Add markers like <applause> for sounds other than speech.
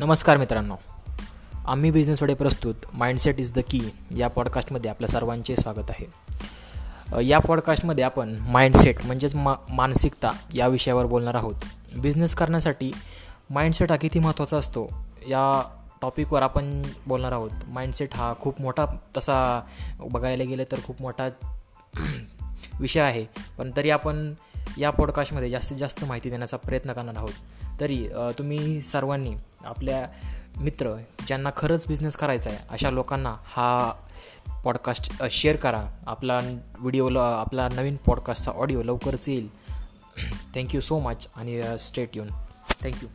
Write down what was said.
नमस्कार मित्रांनो. आम्ही बिझनेसकडे प्रस्तुत माइंडसेट इज द की या पॉडकास्टमध्ये आपल्या सर्वांचे स्वागत आहे. या पॉडकास्टमध्ये आपण माइंडसेट म्हणजेच मा मानसिकता या विषयावर बोलणार आहोत. बिझनेस करण्यासाठी माइंडसेट हा किती महत्त्वाचा असतो या टॉपिकवर आपण बोलणार आहोत. माइंडसेट हा खूप मोठा तसा बघायला गेलं तर खूप मोठा <clears throat> विषय आहे. पण तरी आपण या पॉडकास्टमध्ये जास्तीत जास्त माहिती देण्याचा प्रयत्न करणार आहोत. तरी तुम्ही सर्वांनी आपल्या मित्र ज्यांना खरंच बिझनेस करायचा आहे अशा लोकांना हा पॉडकास्ट शेअर करा. आपला व्हिडिओ आपला नवीन पॉडकास्टचा ऑडिओ लवकरच येईल. थँक्यू सो मच आणि स्टेट येऊन थँक्यू